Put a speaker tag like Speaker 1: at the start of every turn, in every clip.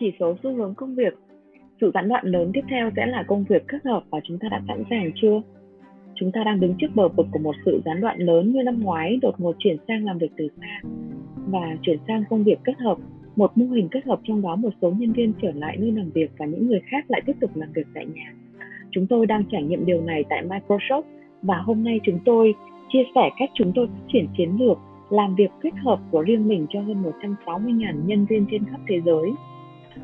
Speaker 1: chỉ số xu hướng công việc. Sự gián đoạn lớn tiếp theo sẽ là công việc kết hợp và chúng ta đã sẵn sàng chưa? Chúng ta đang đứng trước bờ vực của một sự gián đoạn lớn như năm ngoái, đột ngột chuyển sang làm việc từ xa và chuyển sang công việc kết hợp một mô hình kết hợp trong đó một số nhân viên trở lại nơi làm việc và những người khác lại tiếp tục làm việc tại nhà. Chúng tôi đang trải nghiệm điều này tại Microsoft và hôm nay chúng tôi chia sẻ cách chúng tôi phát triển chiến lược làm việc kết hợp của riêng mình cho hơn 160.000 nhân viên trên khắp thế giới.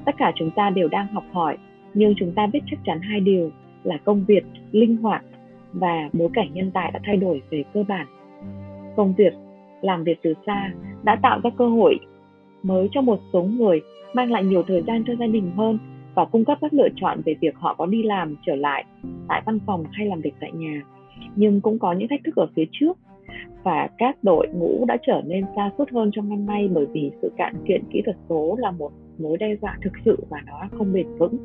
Speaker 1: Tất cả chúng ta đều đang học hỏi, nhưng chúng ta biết chắc chắn hai điều là công việc linh hoạt và bối cảnh nhân tài đã thay đổi về cơ bản. Công việc làm việc từ xa đã tạo ra cơ hội mới cho một số người mang lại nhiều thời gian cho gia đình hơn và cung cấp các lựa chọn về việc họ có đi làm trở lại tại văn phòng hay làm việc tại nhà nhưng cũng có những thách thức ở phía trước và các đội ngũ đã trở nên xa suốt hơn trong năm nay bởi vì sự cạn kiệt kỹ thuật số là một mối đe dọa thực sự và nó không bền vững.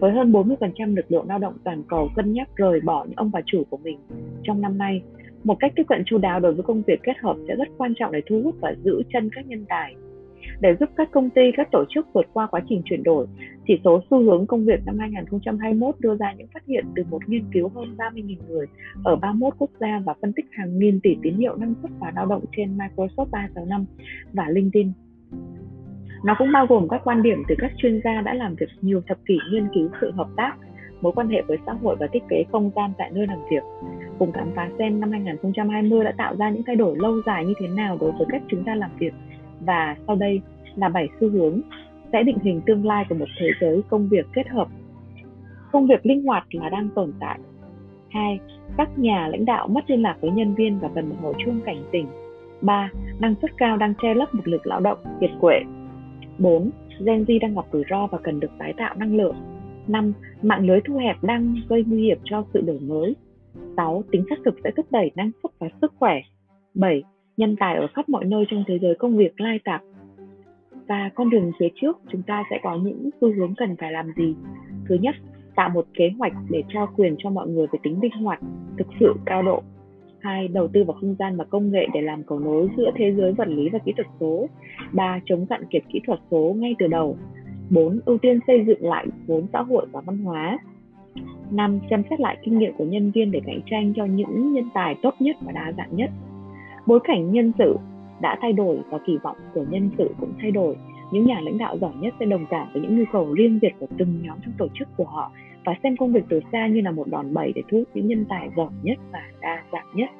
Speaker 1: Với hơn 40% lực lượng lao động toàn cầu cân nhắc rời bỏ những ông bà chủ của mình trong năm nay, một cách tiếp cận chu đáo đối với công việc kết hợp sẽ rất quan trọng để thu hút và giữ chân các nhân tài để giúp các công ty, các tổ chức vượt qua quá trình chuyển đổi. Chỉ số xu hướng công việc năm 2021 đưa ra những phát hiện từ một nghiên cứu hơn 30.000 người ở 31 quốc gia và phân tích hàng nghìn tỷ tín hiệu năng suất và lao động trên Microsoft 365 và LinkedIn. Nó cũng bao gồm các quan điểm từ các chuyên gia đã làm việc nhiều thập kỷ nghiên cứu sự hợp tác, mối quan hệ với xã hội và thiết kế không gian tại nơi làm việc. Cùng khám phá xem năm 2020 đã tạo ra những thay đổi lâu dài như thế nào đối với cách chúng ta làm việc và sau đây là bảy xu hướng sẽ định hình tương lai của một thế giới công việc kết hợp. Công việc linh hoạt là đang tồn tại. 2. Các nhà lãnh đạo mất liên lạc với nhân viên và cần một hồi chuông cảnh tỉnh. 3. Năng suất cao đang che lấp một lực lao động kiệt quệ. 4. Gen Z đang gặp rủi ro và cần được tái tạo năng lượng. 5. Mạng lưới thu hẹp đang gây nguy hiểm cho sự đổi mới. 6. Tính xác thực sẽ thúc đẩy năng suất và sức khỏe. 7 nhân tài ở khắp mọi nơi trong thế giới công việc lai tạp và con đường phía trước, chúng ta sẽ có những xu hướng cần phải làm gì thứ nhất, tạo một kế hoạch để trao quyền cho mọi người về tính linh hoạt, thực sự, cao độ hai, đầu tư vào không gian và công nghệ để làm cầu nối giữa thế giới vật lý và kỹ thuật số. Ba, chống cạn kiệt kỹ thuật số ngay từ đầu. Bốn, ưu tiên xây dựng lại vốn xã hội và văn hóa. Năm, xem xét lại kinh nghiệm của nhân viên để cạnh tranh cho những nhân tài tốt nhất và đa dạng nhất. Bối cảnh nhân sự đã thay đổi và kỳ vọng của nhân sự cũng thay đổi. Những nhà lãnh đạo giỏi nhất sẽ đồng cảm với những nhu cầu riêng biệt của từng nhóm trong tổ chức của họ và xem công việc từ xa như là một đòn bẩy để thu hút những nhân tài giỏi nhất và đa dạng nhất.